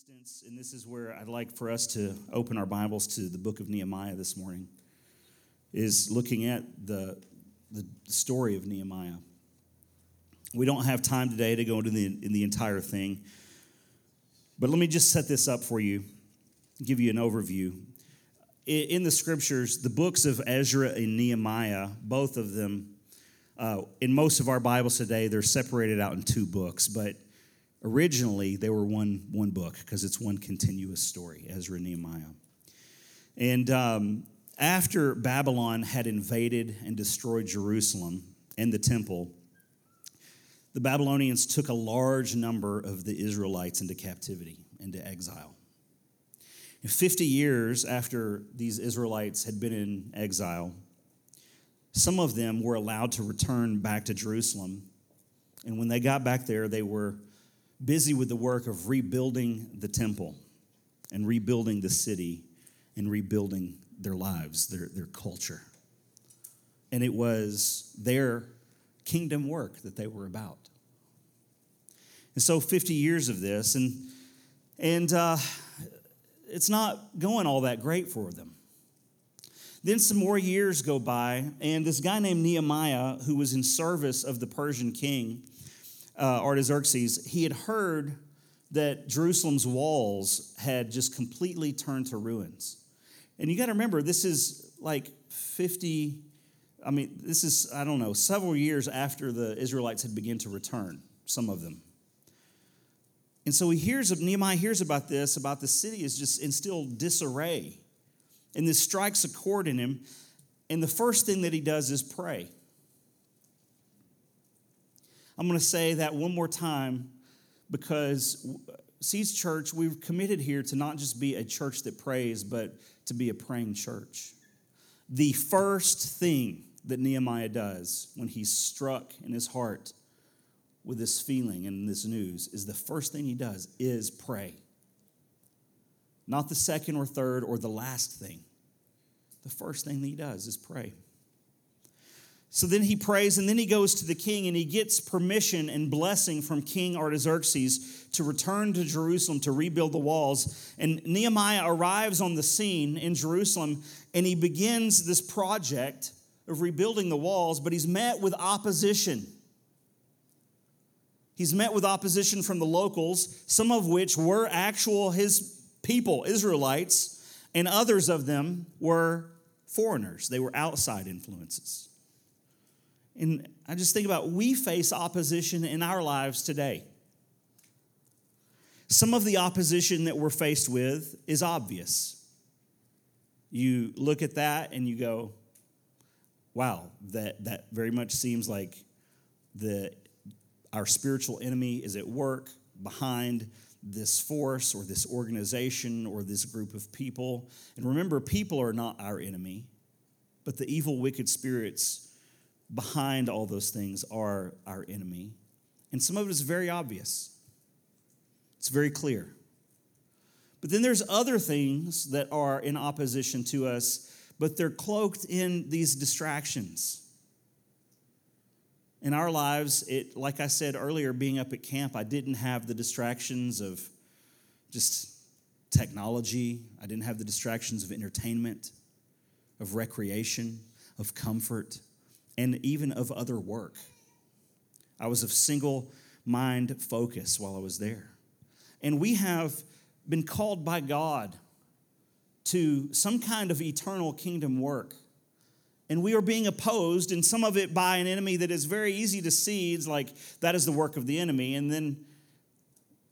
instance, and this is where I'd like for us to open our Bibles to the book of Nehemiah this morning, is looking at the, the story of Nehemiah. We don't have time today to go into the, in the entire thing, but let me just set this up for you, give you an overview. In, in the scriptures, the books of Ezra and Nehemiah, both of them, uh, in most of our Bibles today, they're separated out in two books, but Originally, they were one, one book because it's one continuous story, Ezra and Nehemiah. And um, after Babylon had invaded and destroyed Jerusalem and the temple, the Babylonians took a large number of the Israelites into captivity, into exile. And 50 years after these Israelites had been in exile, some of them were allowed to return back to Jerusalem. And when they got back there, they were busy with the work of rebuilding the temple and rebuilding the city and rebuilding their lives, their, their culture. And it was their kingdom work that they were about. And so 50 years of this, and, and uh, it's not going all that great for them. Then some more years go by, and this guy named Nehemiah, who was in service of the Persian king, uh, Artaxerxes, he had heard that Jerusalem's walls had just completely turned to ruins. And you got to remember, this is like 50, I mean, this is, I don't know, several years after the Israelites had begun to return, some of them. And so he hears, of Nehemiah hears about this, about the city is just in still disarray. And this strikes a chord in him. And the first thing that he does is pray. I'm going to say that one more time because Seeds Church, we've committed here to not just be a church that prays, but to be a praying church. The first thing that Nehemiah does when he's struck in his heart with this feeling and this news is the first thing he does is pray. Not the second or third or the last thing. The first thing that he does is pray. So then he prays, and then he goes to the king, and he gets permission and blessing from King Artaxerxes to return to Jerusalem to rebuild the walls. And Nehemiah arrives on the scene in Jerusalem, and he begins this project of rebuilding the walls, but he's met with opposition. He's met with opposition from the locals, some of which were actual his people, Israelites, and others of them were foreigners. They were outside influences. And I just think about we face opposition in our lives today. Some of the opposition that we're faced with is obvious. You look at that and you go, wow, that, that very much seems like the, our spiritual enemy is at work behind this force or this organization or this group of people. And remember, people are not our enemy, but the evil, wicked spirits behind all those things are our enemy. And some of it is very obvious, it's very clear. But then there's other things that are in opposition to us, but they're cloaked in these distractions. In our lives, it like I said earlier, being up at camp, I didn't have the distractions of just technology. I didn't have the distractions of entertainment, of recreation, of comfort and even of other work. I was of single mind focus while I was there. And we have been called by God to some kind of eternal kingdom work. And we are being opposed, and some of it by an enemy that is very easy to see. It's like that is the work of the enemy. And then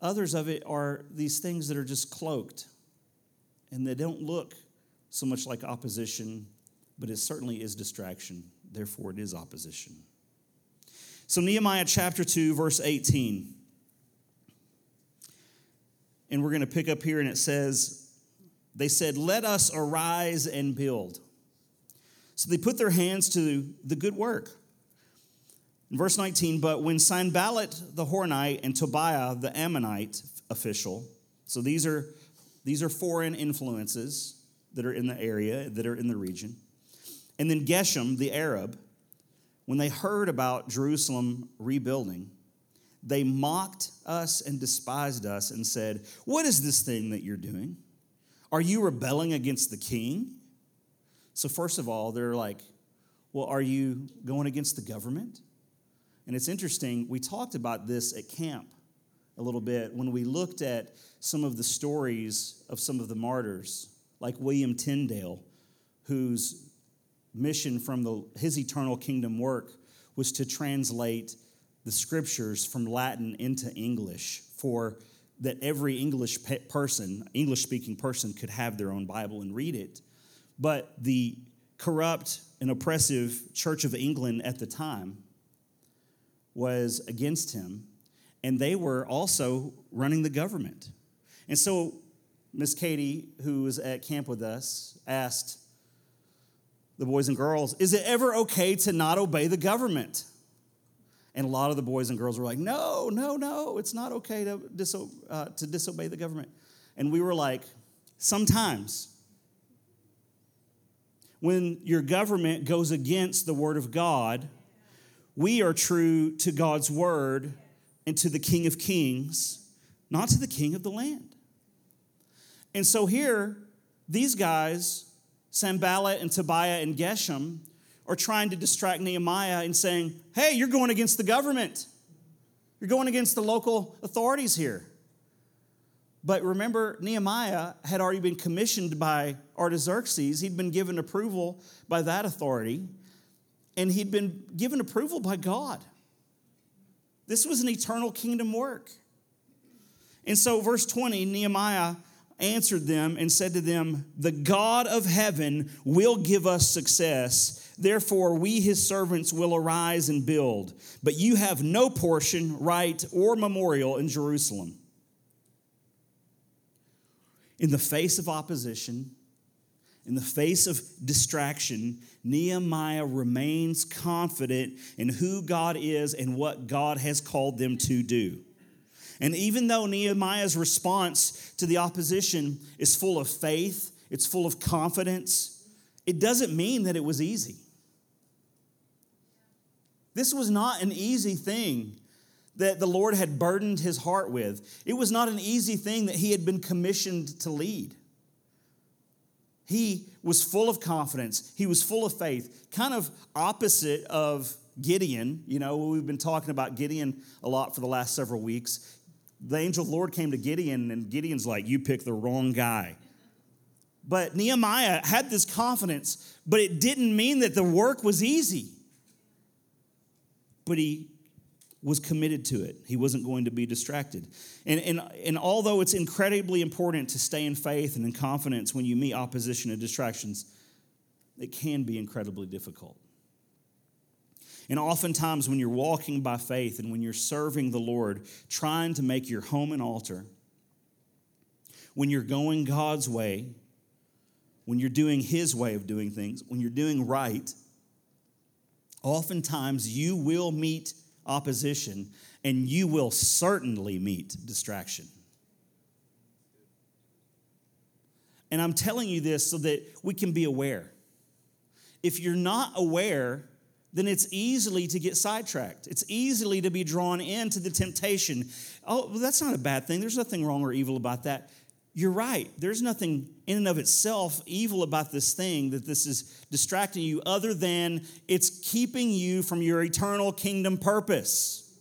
others of it are these things that are just cloaked and they don't look so much like opposition, but it certainly is distraction therefore it is opposition. So, Nehemiah chapter 2, verse 18. And we're going to pick up here, and it says, They said, Let us arise and build. So they put their hands to the good work. In verse 19, but when Sanballat the Horonite and Tobiah the Ammonite official, so these are, these are foreign influences that are in the area, that are in the region, and then Geshem, the Arab, when they heard about Jerusalem rebuilding, they mocked us and despised us and said, What is this thing that you're doing? Are you rebelling against the king? So, first of all, they're like, Well, are you going against the government? And it's interesting, we talked about this at camp a little bit when we looked at some of the stories of some of the martyrs, like William Tyndale, whose mission from the, his eternal kingdom work was to translate the scriptures from Latin into English for that every English person, English speaking person, could have their own Bible and read it. But the corrupt and oppressive Church of England at the time was against him, and they were also running the government. And so Miss Katie, who was at camp with us, asked the boys and girls, Is it ever okay to not obey the government? And a lot of the boys and girls were like, No, no, no, it's not okay to, diso- uh, to disobey the government. And we were like, Sometimes. When your government goes against the word of God, we are true to God's word and to the King of Kings, not to the King of the land. And so here, these guys, Sanballat and Tobiah and Geshem, are trying to distract Nehemiah and saying, hey, you're going against the government. You're going against the local authorities here. But remember, Nehemiah had already been commissioned by Artaxerxes. He'd been given approval by that authority and he'd been given approval by God. This was an eternal kingdom work. And so, verse 20, Nehemiah answered them and said to them, The God of heaven will give us success. Therefore, we, his servants, will arise and build. But you have no portion, right, or memorial in Jerusalem. In the face of opposition, in the face of distraction, Nehemiah remains confident in who God is and what God has called them to do. And even though Nehemiah's response to the opposition is full of faith, it's full of confidence, it doesn't mean that it was easy. This was not an easy thing that the Lord had burdened his heart with. It was not an easy thing that he had been commissioned to lead. He was full of confidence, he was full of faith, kind of opposite of Gideon. You know, we've been talking about Gideon a lot for the last several weeks. The angel of the Lord came to Gideon, and Gideon's like, You picked the wrong guy. But Nehemiah had this confidence, but it didn't mean that the work was easy. But he was committed to it. He wasn't going to be distracted. And, and, and although it's incredibly important to stay in faith and in confidence when you meet opposition and distractions, it can be incredibly difficult. And oftentimes, when you're walking by faith and when you're serving the Lord, trying to make your home an altar, when you're going God's way, when you're doing His way of doing things, when you're doing right, oftentimes you will meet opposition, and you will certainly meet distraction. And I'm telling you this so that we can be aware. If you're not aware, then it's easily to get sidetracked. It's easily to be drawn into the temptation. Oh, well, that's not a bad thing. There's nothing wrong or evil about that you're right. There's nothing in and of itself evil about this thing that this is distracting you, other than it's keeping you from your eternal kingdom purpose.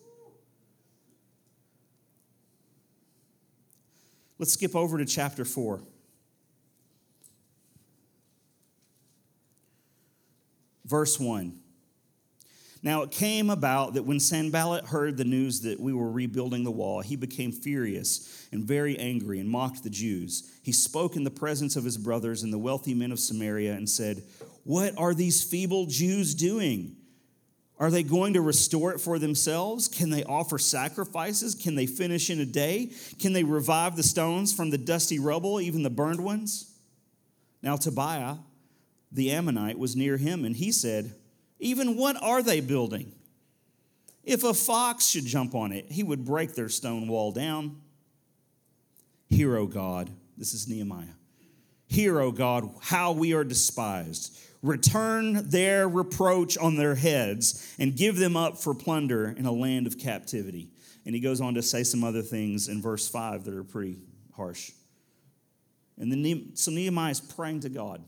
Let's skip over to chapter 4. Verse 1. Now it came about that when Sanballat heard the news that we were rebuilding the wall, he became furious and very angry and mocked the Jews. He spoke in the presence of his brothers and the wealthy men of Samaria and said, What are these feeble Jews doing? Are they going to restore it for themselves? Can they offer sacrifices? Can they finish in a day? Can they revive the stones from the dusty rubble, even the burned ones? Now Tobiah, the Ammonite, was near him, and he said, even what are they building? If a fox should jump on it, he would break their stone wall down. Hear, O God, this is Nehemiah. Hear, O God, how we are despised. Return their reproach on their heads and give them up for plunder in a land of captivity. And he goes on to say some other things in verse 5 that are pretty harsh. And then so Nehemiah is praying to God.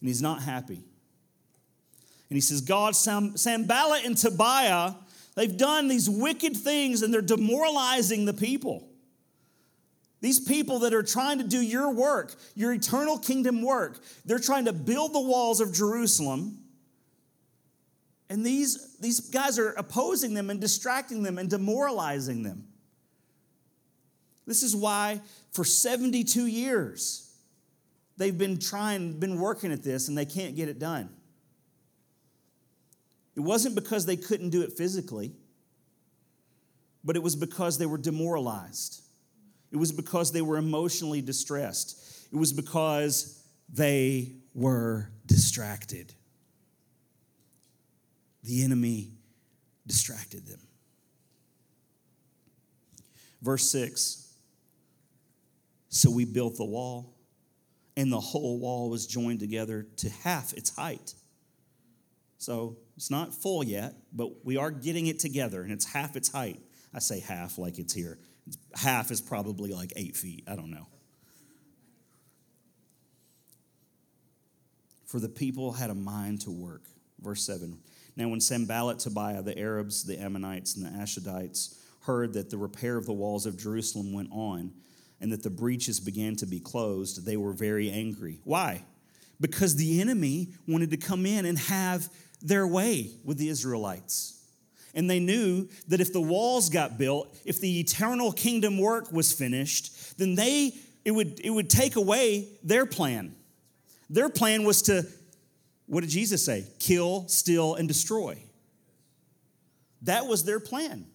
And he's not happy. And he says, God, Sam, Sanballat and Tobiah, they've done these wicked things and they're demoralizing the people. These people that are trying to do your work, your eternal kingdom work, they're trying to build the walls of Jerusalem. And these, these guys are opposing them and distracting them and demoralizing them. This is why for 72 years they've been trying, been working at this, and they can't get it done. It wasn't because they couldn't do it physically, but it was because they were demoralized. It was because they were emotionally distressed. It was because they were distracted. The enemy distracted them. Verse 6 so we built the wall, and the whole wall was joined together to half its height. So it's not full yet, but we are getting it together, and it's half its height. I say half like it's here. Half is probably like eight feet. I don't know. For the people had a mind to work. Verse 7. Now, when Sanballat, Tobiah, the Arabs, the Ammonites, and the Ashdodites heard that the repair of the walls of Jerusalem went on, and that the breaches began to be closed, they were very angry. Why? Because the enemy wanted to come in and have their way with the Israelites. And they knew that if the walls got built, if the eternal kingdom work was finished, then they it would it would take away their plan. Their plan was to what did Jesus say? Kill, steal and destroy. That was their plan.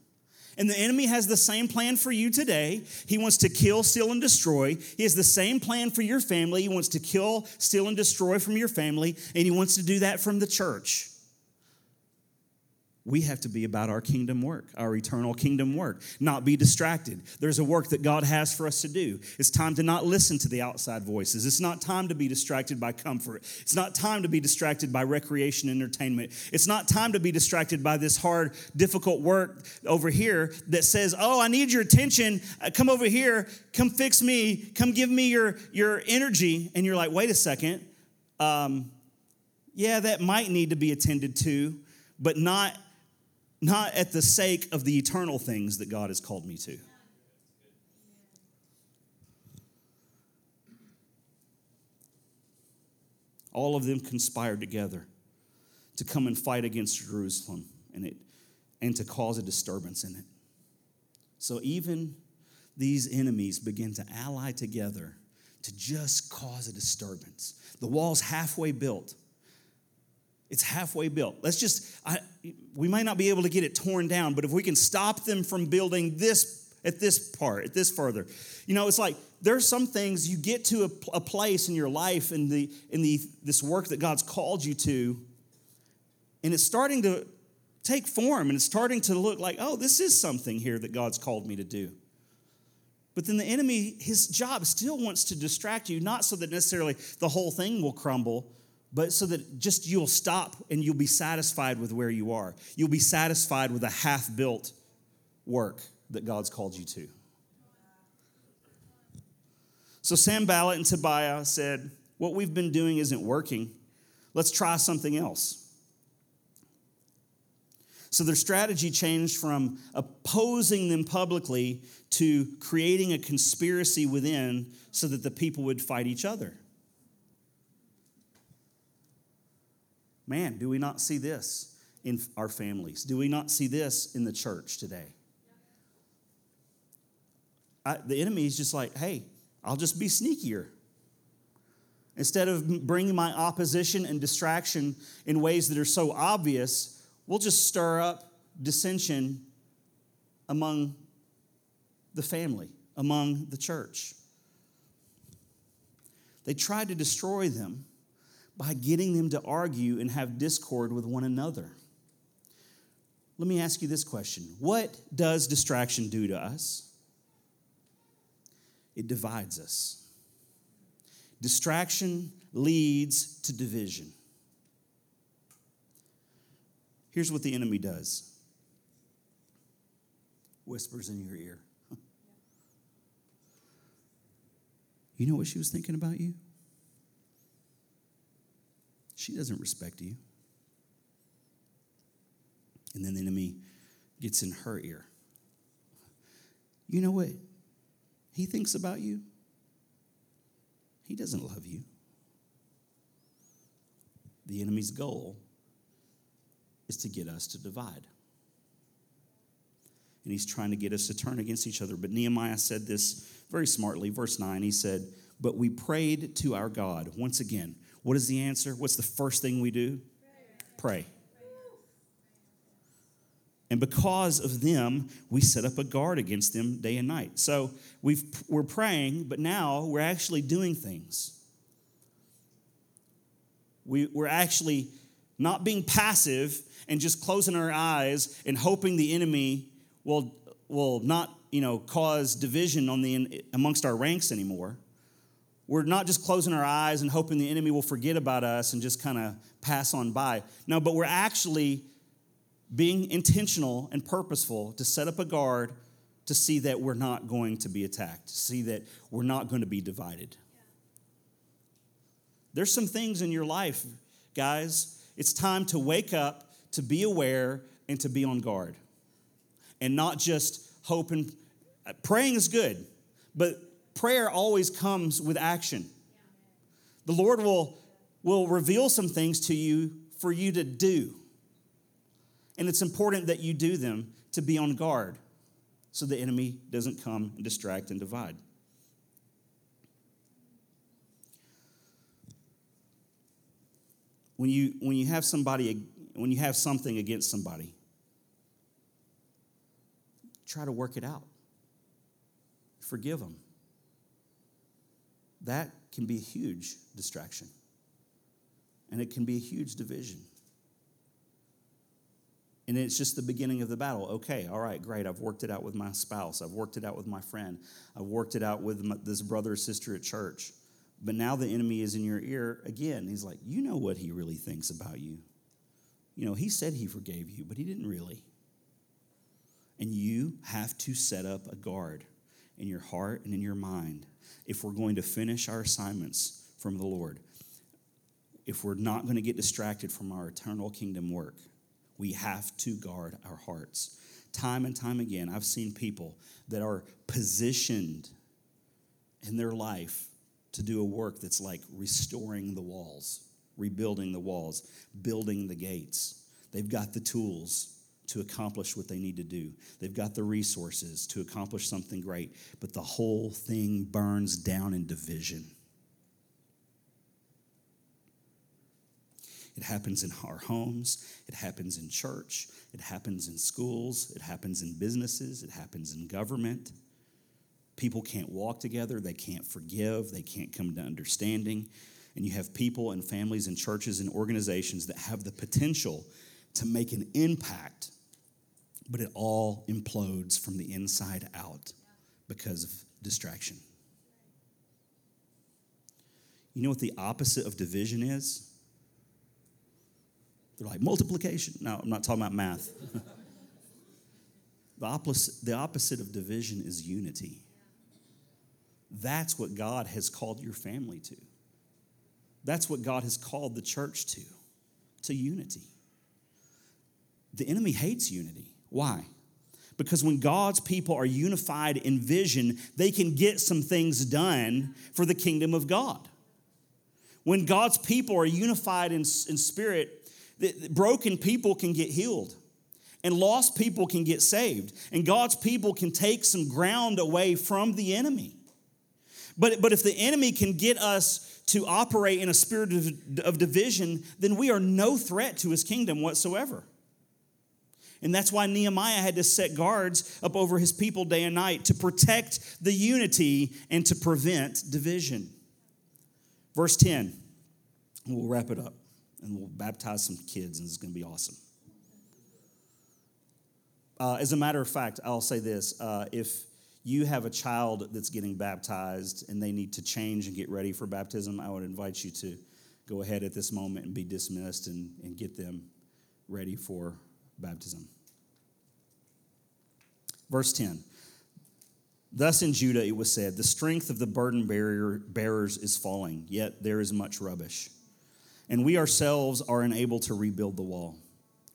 And the enemy has the same plan for you today. He wants to kill, steal, and destroy. He has the same plan for your family. He wants to kill, steal, and destroy from your family, and he wants to do that from the church we have to be about our kingdom work, our eternal kingdom work, not be distracted. There's a work that God has for us to do. It's time to not listen to the outside voices. It's not time to be distracted by comfort. It's not time to be distracted by recreation and entertainment. It's not time to be distracted by this hard, difficult work over here that says, "Oh, I need your attention. Uh, come over here. Come fix me. Come give me your your energy." And you're like, "Wait a second. Um, yeah, that might need to be attended to, but not not at the sake of the eternal things that God has called me to. All of them conspired together to come and fight against Jerusalem and, it, and to cause a disturbance in it. So even these enemies begin to ally together to just cause a disturbance. The wall's halfway built. It's halfway built. Let's just, I, we might not be able to get it torn down, but if we can stop them from building this at this part, at this further, you know, it's like there's some things you get to a, a place in your life in the in the this work that God's called you to, and it's starting to take form and it's starting to look like, oh, this is something here that God's called me to do. But then the enemy, his job still wants to distract you, not so that necessarily the whole thing will crumble, but so that just you'll stop and you'll be satisfied with where you are. You'll be satisfied with a half built work that God's called you to. So Sanballat and Tobiah said, What we've been doing isn't working. Let's try something else. So their strategy changed from opposing them publicly to creating a conspiracy within so that the people would fight each other. Man, do we not see this in our families? Do we not see this in the church today? I, the enemy is just like, hey, I'll just be sneakier. Instead of bringing my opposition and distraction in ways that are so obvious, we'll just stir up dissension among the family, among the church. They tried to destroy them by getting them to argue and have discord with one another. Let me ask you this question What does distraction do to us? It divides us. Distraction leads to division. Here's what the enemy does whispers in your ear. You know what she was thinking about you? She doesn't respect you. And then the enemy gets in her ear. You know what he thinks about you? He doesn't love you. The enemy's goal is to get us to divide. And he's trying to get us to turn against each other. But Nehemiah said this very smartly. Verse 9, he said, But we prayed to our God. Once again, what is the answer? What's the first thing we do? Pray. And because of them, we set up a guard against them day and night. So we've, we're praying, but now we're actually doing things. We, we're actually not being passive and just closing our eyes and hoping the enemy will, will not you know, cause division on the, amongst our ranks anymore. We're not just closing our eyes and hoping the enemy will forget about us and just kind of pass on by. No, but we're actually being intentional and purposeful to set up a guard to see that we're not going to be attacked, to see that we're not going to be divided. There's some things in your life, guys, it's time to wake up, to be aware, and to be on guard. And not just hope and praying is good, but prayer always comes with action. The Lord will, will reveal some things to you for you to do. And it's important that you do them to be on guard so the enemy doesn't come and distract and divide. when you when you have somebody when you have something against somebody try to work it out forgive them that can be a huge distraction. And it can be a huge division. And it's just the beginning of the battle. Okay all right great. I've worked it out with my spouse. I've worked it out with my friend. I've worked it out with my, this brother or sister at church. But now the enemy is in your ear again. He's like, You know what he really thinks about you. You know, he said he forgave you, but he didn't really. And you have to set up a guard in your heart and in your mind if we're going to finish our assignments from the Lord. If we're not going to get distracted from our eternal kingdom work, we have to guard our hearts. Time and time again, I've seen people that are positioned in their life to do a work that's like restoring the walls, rebuilding the walls, building the gates. They've got the tools to accomplish what they need to do. They've got the resources to accomplish something great, but the whole thing burns down in division. It happens in our homes, it happens in church, it happens in schools, it happens in businesses, it happens in government. People can't walk together, they can't forgive, they can't come to understanding. And you have people and families and churches and organizations that have the potential to make an impact, but it all implodes from the inside out because of distraction. You know what the opposite of division is? They're like multiplication. No, I'm not talking about math. the, opposite, the opposite of division is unity. That's what God has called your family to. That's what God has called the church to, to unity. The enemy hates unity. Why? Because when God's people are unified in vision, they can get some things done for the kingdom of God. When God's people are unified in, in spirit, the, broken people can get healed and lost people can get saved, and God's people can take some ground away from the enemy. But, but if the enemy can get us to operate in a spirit of, of division, then we are no threat to his kingdom whatsoever. And that's why Nehemiah had to set guards up over his people day and night to protect the unity and to prevent division. Verse 10, we'll wrap it up and we'll baptize some kids, and it's going to be awesome. Uh, as a matter of fact, I'll say this uh, if you have a child that's getting baptized and they need to change and get ready for baptism, I would invite you to go ahead at this moment and be dismissed and, and get them ready for baptism. Verse 10. Thus in Judah it was said, The strength of the burden bearer, bearers is falling, yet there is much rubbish. And we ourselves are unable to rebuild the wall.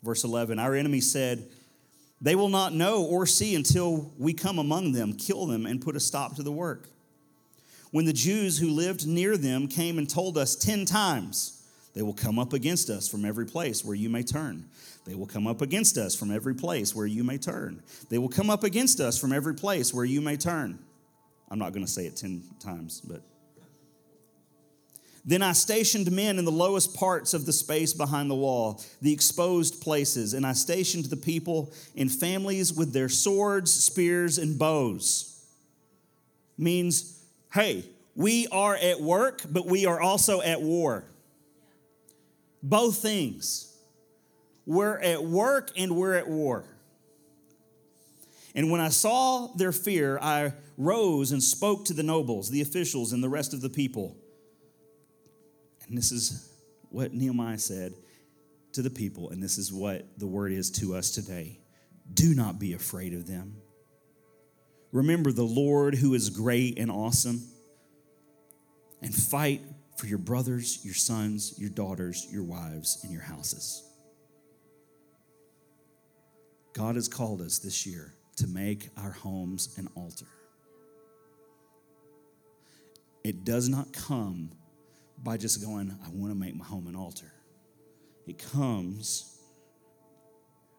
Verse 11 Our enemy said, They will not know or see until we come among them, kill them, and put a stop to the work. When the Jews who lived near them came and told us ten times, They will come up against us from every place where you may turn. They will come up against us from every place where you may turn. They will come up against us from every place where you may turn. I'm not going to say it 10 times, but. Then I stationed men in the lowest parts of the space behind the wall, the exposed places, and I stationed the people in families with their swords, spears, and bows. Means, hey, we are at work, but we are also at war. Both things. We're at work and we're at war. And when I saw their fear, I rose and spoke to the nobles, the officials, and the rest of the people. And this is what Nehemiah said to the people, and this is what the word is to us today. Do not be afraid of them. Remember the Lord who is great and awesome, and fight for your brothers, your sons, your daughters, your wives, and your houses. God has called us this year to make our homes an altar. It does not come by just going, I want to make my home an altar. It comes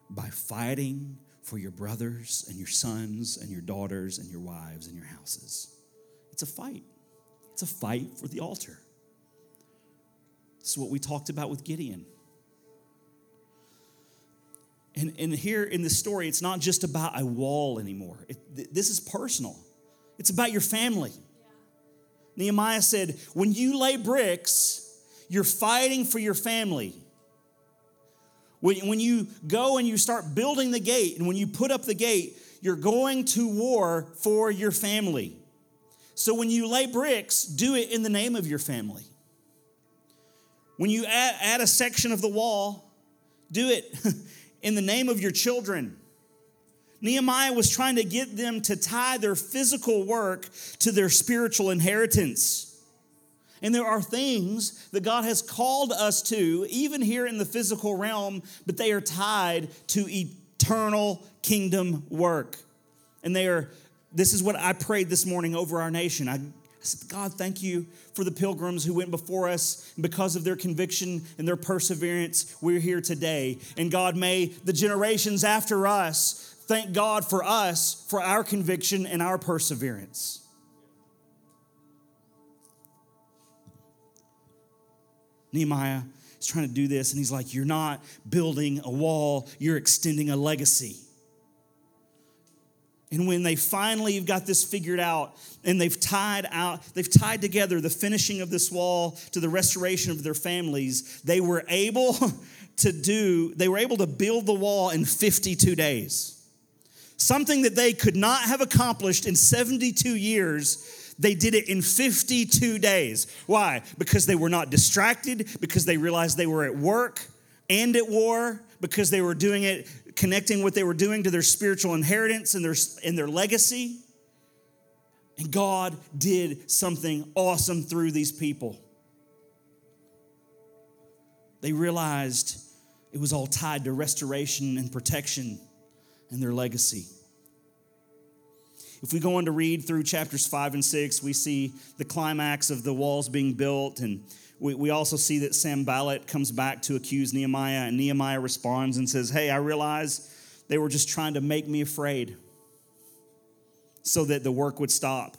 by fighting for your brothers and your sons and your daughters and your wives and your houses. It's a fight. It's a fight for the altar. Is what we talked about with Gideon. And, and here in this story, it's not just about a wall anymore. It, this is personal, it's about your family. Yeah. Nehemiah said, When you lay bricks, you're fighting for your family. When, when you go and you start building the gate, and when you put up the gate, you're going to war for your family. So when you lay bricks, do it in the name of your family. When you add, add a section of the wall, do it in the name of your children. Nehemiah was trying to get them to tie their physical work to their spiritual inheritance. And there are things that God has called us to, even here in the physical realm, but they are tied to eternal kingdom work. And they are, this is what I prayed this morning over our nation. I I said, God, thank you for the pilgrims who went before us. And because of their conviction and their perseverance, we're here today. And God, may the generations after us thank God for us, for our conviction and our perseverance. Nehemiah is trying to do this, and he's like, You're not building a wall, you're extending a legacy. And when they finally have got this figured out and they've tied out, they've tied together the finishing of this wall to the restoration of their families, they were able to do, they were able to build the wall in 52 days. Something that they could not have accomplished in 72 years, they did it in 52 days. Why? Because they were not distracted, because they realized they were at work and at war, because they were doing it connecting what they were doing to their spiritual inheritance and their, and their legacy. And God did something awesome through these people. They realized it was all tied to restoration and protection and their legacy. If we go on to read through chapters five and six, we see the climax of the walls being built and we, we also see that Sanballat comes back to accuse Nehemiah, and Nehemiah responds and says, Hey, I realize they were just trying to make me afraid so that the work would stop.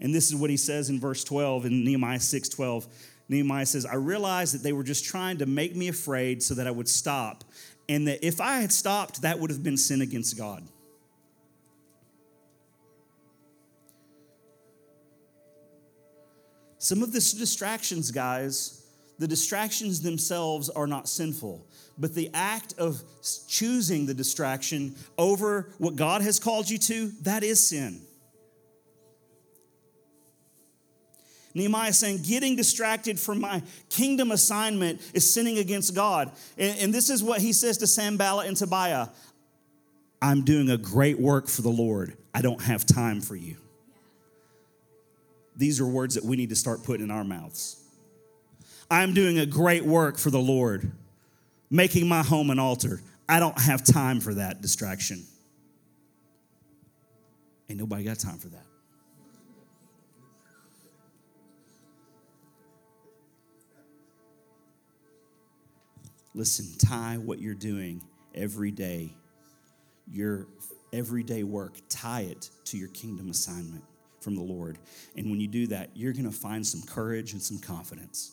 And this is what he says in verse 12 in Nehemiah 6 12. Nehemiah says, I realized that they were just trying to make me afraid so that I would stop. And that if I had stopped, that would have been sin against God. Some of the distractions, guys, the distractions themselves are not sinful, but the act of choosing the distraction over what God has called you to, that is sin. Nehemiah saying, getting distracted from my kingdom assignment is sinning against God. And, and, this is what he says to Sanballat and Tobiah I'm doing a great work for the Lord. I don't have time for you. These are words that we need to start putting in our mouths. I'm doing a great work for the Lord, making my home an altar. I don't have time for that distraction. Ain't nobody got time for that. Listen, tie what you're doing every day, your everyday work, tie it to your kingdom assignment from the Lord. And when you do that, you're going to find some courage and some confidence.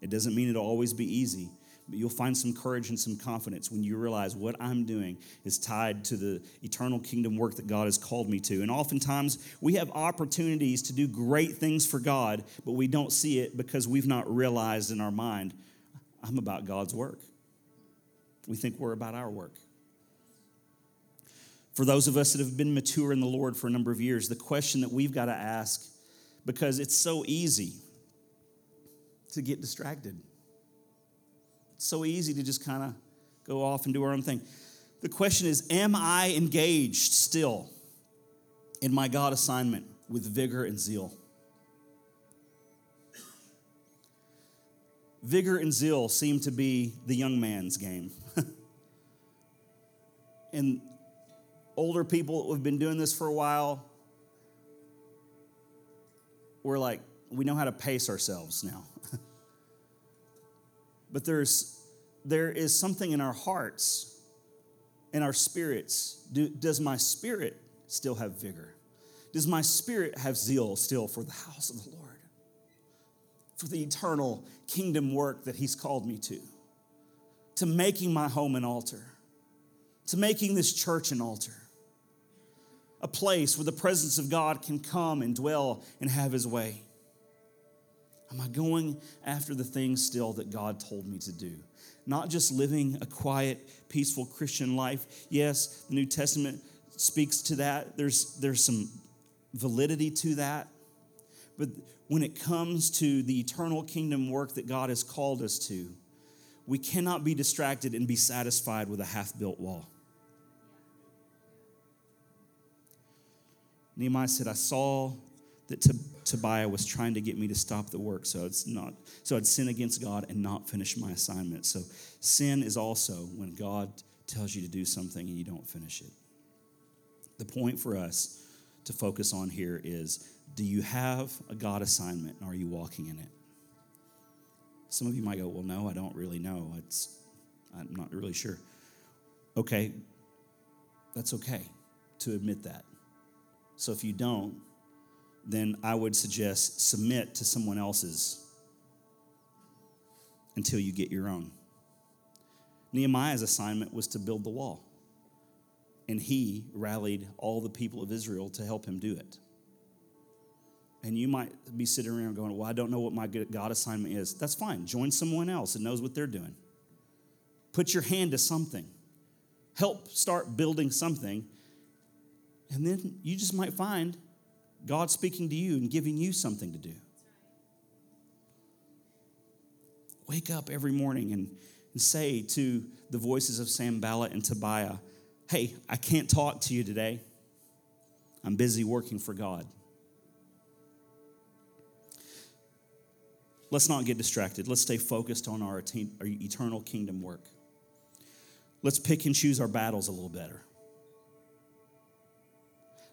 It doesn't mean it'll always be easy, but you'll find some courage and some confidence when you realize what I'm doing is tied to the eternal kingdom work that God has called me to. And oftentimes we have opportunities to do great things for God, but we don't see it because we've not realized in our mind, I'm about God's work. We think we're about our work. For those of us that have been mature in the Lord for a number of years, the question that we've got to ask, because it's so easy to get distracted. It's so easy to just kind of go off and do our own thing. The question is Am I engaged still in my God assignment with vigor and zeal? Vigor and zeal seem to be the young man's game. and older people who have been doing this for a while, we're like, we know how to pace ourselves now. but there's there is something in our hearts in our spirits. Do, does my spirit still have vigor? Does my spirit have zeal still for the house of the lord? For the eternal kingdom work that he's called me to? To making my home an altar? To making this church an altar a place where the presence of god can come and dwell and have his way Am I going after the things still that God told me to do? Not just living a quiet, peaceful Christian life. Yes, the New Testament speaks to that. There's, there's some validity to that. But when it comes to the eternal kingdom work that God has called us to, we cannot be distracted and be satisfied with a half built wall. Nehemiah said, I saw that Tobiah was trying to get me to stop the work, so it's not so I'd sin against God and not finish my assignment. So sin is also when God tells you to do something and you don't finish it. The point for us to focus on here is do you have a God assignment and are you walking in it? Some of you might go, well, no, I don't really know. It's, I'm not really sure. Okay, that's okay to admit that. So if you don't, then I would suggest submit to someone else's until you get your own. Nehemiah's assignment was to build the wall, and he rallied all the people of Israel to help him do it. And you might be sitting around going, Well, I don't know what my God assignment is. That's fine. Join someone else that knows what they're doing. Put your hand to something, help start building something, and then you just might find God speaking to you and giving you something to do. Wake up every morning and, and say to the voices of Sanballat and Tobiah, Hey, I can't talk to you today. I'm busy working for God. Let's not get distracted. Let's stay focused on our eternal kingdom work. Let's pick and choose our battles a little better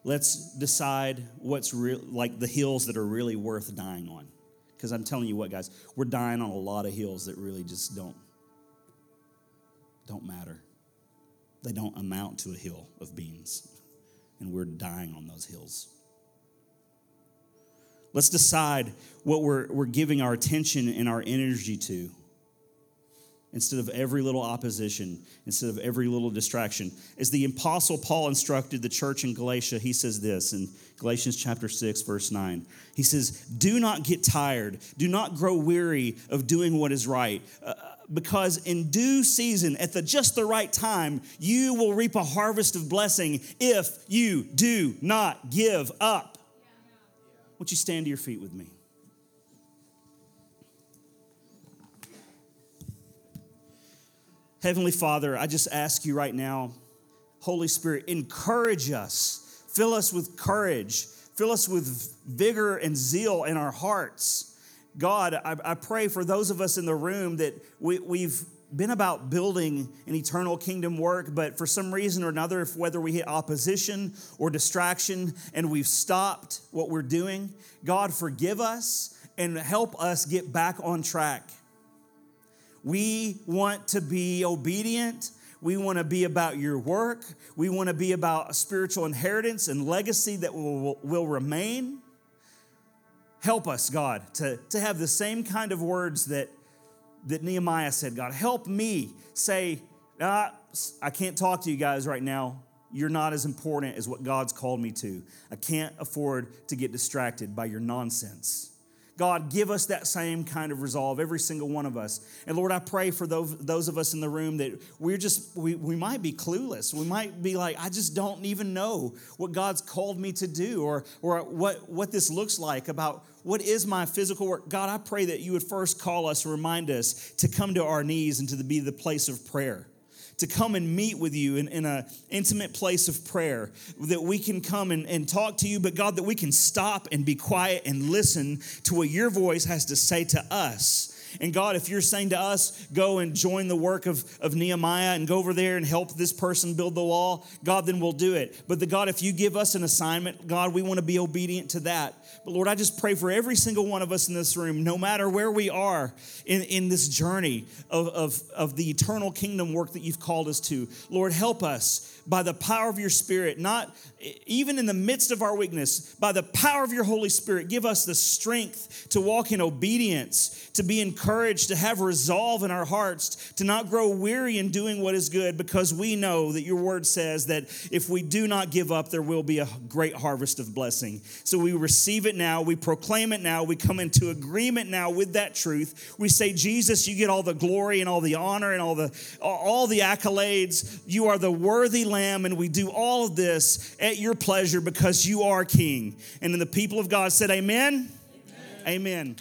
let's decide what's real, like the hills that are really worth dying on. Because I'm telling you what, guys, we're dying on a lot of hills that really just don't don't matter. They don't amount to a hill of beans, and we're dying on those hills. Let's decide what we're, we're giving our attention and our energy to instead of every little opposition, instead of every little distraction. As the apostle Paul instructed the church in Galatia, he says this in Galatians chapter 6 verse 9. He says, "Do not get tired, do not grow weary of doing what is right, uh, because in due season at the just the right time, you will reap a harvest of blessing if you do not give up." Won't you stand to your feet with me? Heavenly Father, I just ask you right now Holy Spirit, encourage us, fill us with courage, fill us with vigor and zeal in our hearts. God, I, I pray for those of us in the room that we, we've been about building an eternal kingdom work, but for some reason or another, if whether we hit opposition or distraction and we've stopped what we're doing, God, forgive us and help us get back on track. We want to be obedient. We want to be about your work. We want to be about a spiritual inheritance and legacy that will, will remain. Help us, God, to, to have the same kind of words that that Nehemiah said, God, help me say, ah, I can't talk to you guys right now. You're not as important as what God's called me to. I can't afford to get distracted by your nonsense. God, give us that same kind of resolve, every single one of us. And Lord, I pray for those, those of us in the room that we're just, we, we might be clueless. We might be like, I just don't even know what God's called me to do or, or what, what this looks like about what is my physical work. God, I pray that you would first call us, remind us to come to our knees and to be the place of prayer to come and meet with you in, in an intimate place of prayer, that we can come and, and talk to you, but God, that we can stop and be quiet and listen to what your voice has to say to us. And God, if you're saying to us, go and join the work of, of Nehemiah and go over there and help this person build the wall, God, then we'll do it. But the God, if you give us an assignment, God, we want to be obedient to that. But Lord, I just pray for every single one of us in this room, no matter where we are in, in this journey of, of, of the eternal kingdom work that you've called us to. Lord, help us by the power of your Spirit, not even in the midst of our weakness, by the power of your Holy Spirit, give us the strength to walk in obedience, to be encouraged, to have resolve in our hearts, to not grow weary in doing what is good, because we know that your word says that if we do not give up, there will be a great harvest of blessing. So we receive it now, we proclaim it now, we come into agreement now with that truth. We say, Jesus, you get all the glory and all the honor and all the all the accolades. You are the worthy lamb, and we do all of this at your pleasure because you are king. And then the people of God said, Amen. Amen. Amen.